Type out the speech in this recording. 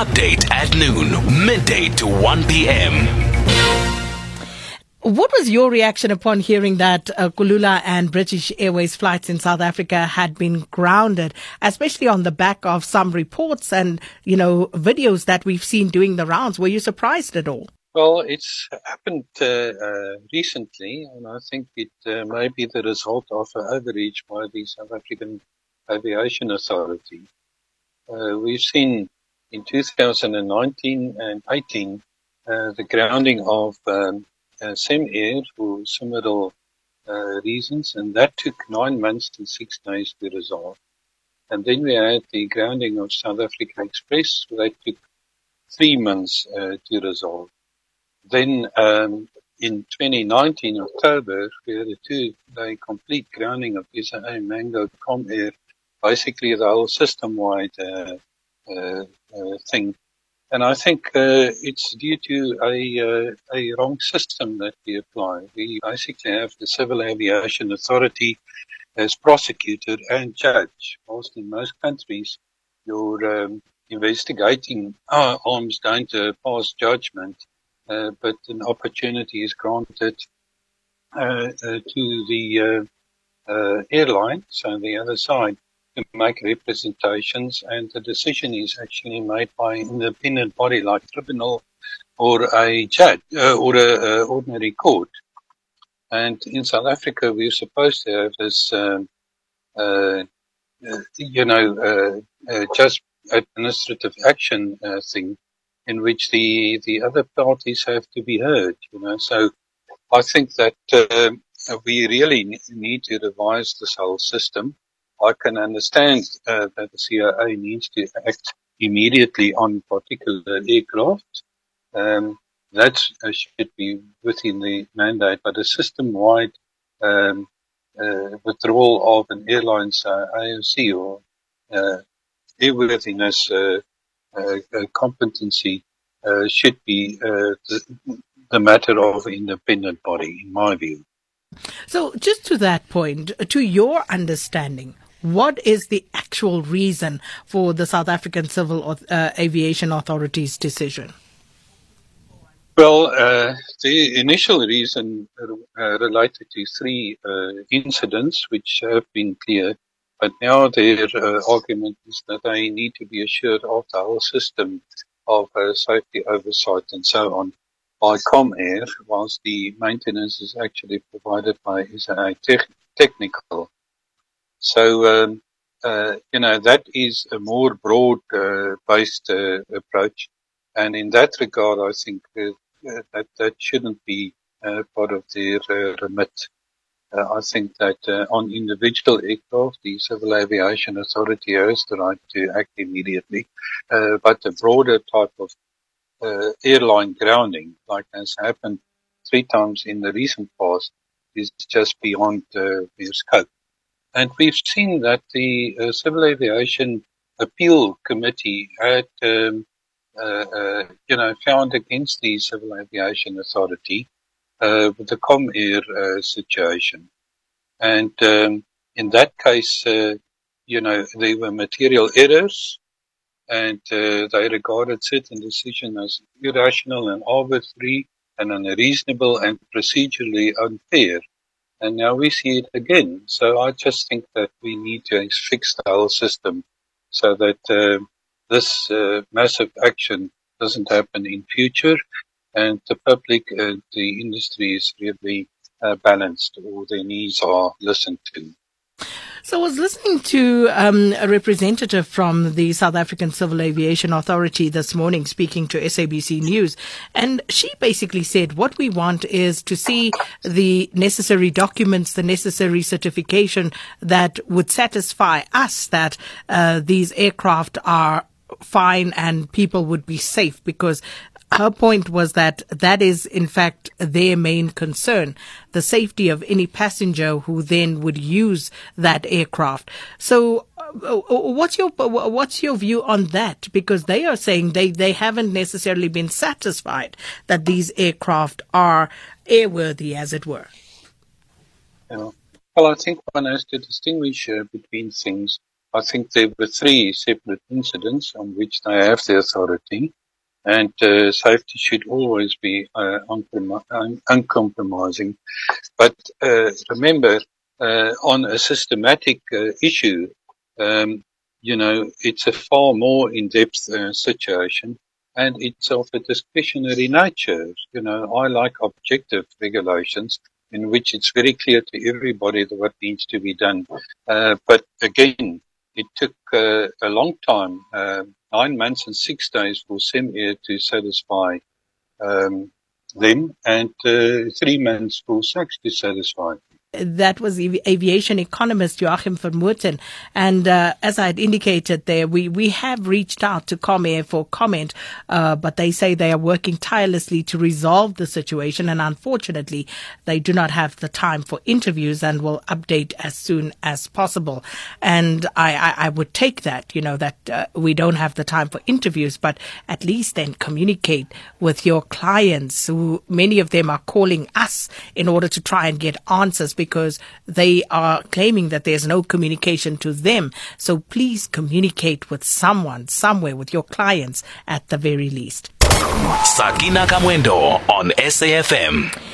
Update at noon, midday to 1 p.m. What was your reaction upon hearing that uh, Kulula and British Airways flights in South Africa had been grounded, especially on the back of some reports and, you know, videos that we've seen doing the rounds? Were you surprised at all? Well, it's happened uh, uh, recently, and I think it uh, may be the result of an overreach by the South African Aviation Authority. Uh, we've seen in 2019 and 18 uh, the grounding of um, uh, Air for similar uh, reasons, and that took nine months and six days to resolve. And then we had the grounding of South Africa Express, that took three months uh, to resolve. Then um, in 2019, October, we had a two-day complete grounding of SA Mango Comair, basically the whole system-wide uh, thing and I think uh, it's due to a, uh, a wrong system that we apply. We basically have the Civil Aviation Authority as prosecutor and judge. Whilst in most countries, you're um, investigating arms down to pass judgment, uh, but an opportunity is granted uh, uh, to the uh, airline, so the other side, to make representations, and the decision is actually made by an independent body like tribunal or a judge uh, or an ordinary court. And in South Africa, we're supposed to have this, um, uh, uh, you know, uh, uh, just administrative action thing in which the the other parties have to be heard. You know, so I think that um, we really need to revise this whole system I can understand uh, that the CAA needs to act immediately on particular aircraft. Um, that uh, should be within the mandate, but a system-wide um, uh, withdrawal of an airline's uh, AOC or uh, airworthiness uh, uh, competency should be the, the matter of an independent body, in my view. So, just to that point, to your understanding, what is the actual reason for the South African Civil uh, Aviation Authority's decision? Well, uh, the initial reason uh, related to three uh, incidents which have been cleared, but now their uh, argument is that they need to be assured of the whole system of uh, safety oversight and so on by Comair, whilst the maintenance is actually provided by SA Technical. So, um, uh, you know, that is a more broad uh, based uh, approach. And in that regard, I think uh, uh, that that shouldn't be uh, part of their remit. I think that on individual aircraft, the Civil Aviation Authority has the right to act immediately. but the broader type of airline grounding, like has happened three times in the recent past, is just beyond their scope. And we've seen that the uh, Civil Aviation Appeal Committee had, um, uh, uh, you know, found against the Civil Aviation Authority uh, with the Comair uh, situation. And um, in that case, uh, you know, there were material errors and they regarded certain decisions as irrational and arbitrary and unreasonable and procedurally unfair. And now we see it again. So I just think that we need to fix the whole system so that uh, this uh, massive action doesn't happen in future and the public and the industry is really uh, balanced or their needs are listened to. So I was listening to um, a representative from the South African Civil Aviation Authority this morning speaking to SABC News, and she basically said what we want is to see the necessary documents, the necessary certification that would satisfy us that uh, these aircraft are fine and people would be safe because her point was that that is in fact their main concern the safety of any passenger who then would use that aircraft. So uh, uh, what's your what's your view on that? Because they are saying they they haven't necessarily been satisfied that these aircraft are airworthy as it were. Yeah. well i think one has to distinguish uh, between things. I think there were three separate incidents on which they have the authority, and uh, safety should always be uh, un- uncompromising. But uh, remember, uh, on a systematic uh, issue, um, you know, it's a far more in-depth uh, situation and it's of a discretionary nature. You know, I like objective regulations in which it's very clear to everybody what needs to be done. But again, it took uh, a long time, uh, nine months and six days for Safair to satisfy um, them and uh, three months for SACS to satisfy that was aviation economist Joachim Vermooten. And uh, as I had indicated there, we, we have reached out to Comair for comment, uh, but they say they are working tirelessly to resolve the situation. And unfortunately, they do not have the time for interviews and will update as soon as possible. And I, I, I would take that, you know, that uh, we don't have the time for interviews, but at least then communicate with your clients who many of them are calling us in order to try and get answers because they are claiming that there's no communication to them. So please communicate with someone, somewhere, with your clients at the very least. Sakina Kamwendo on SAFM.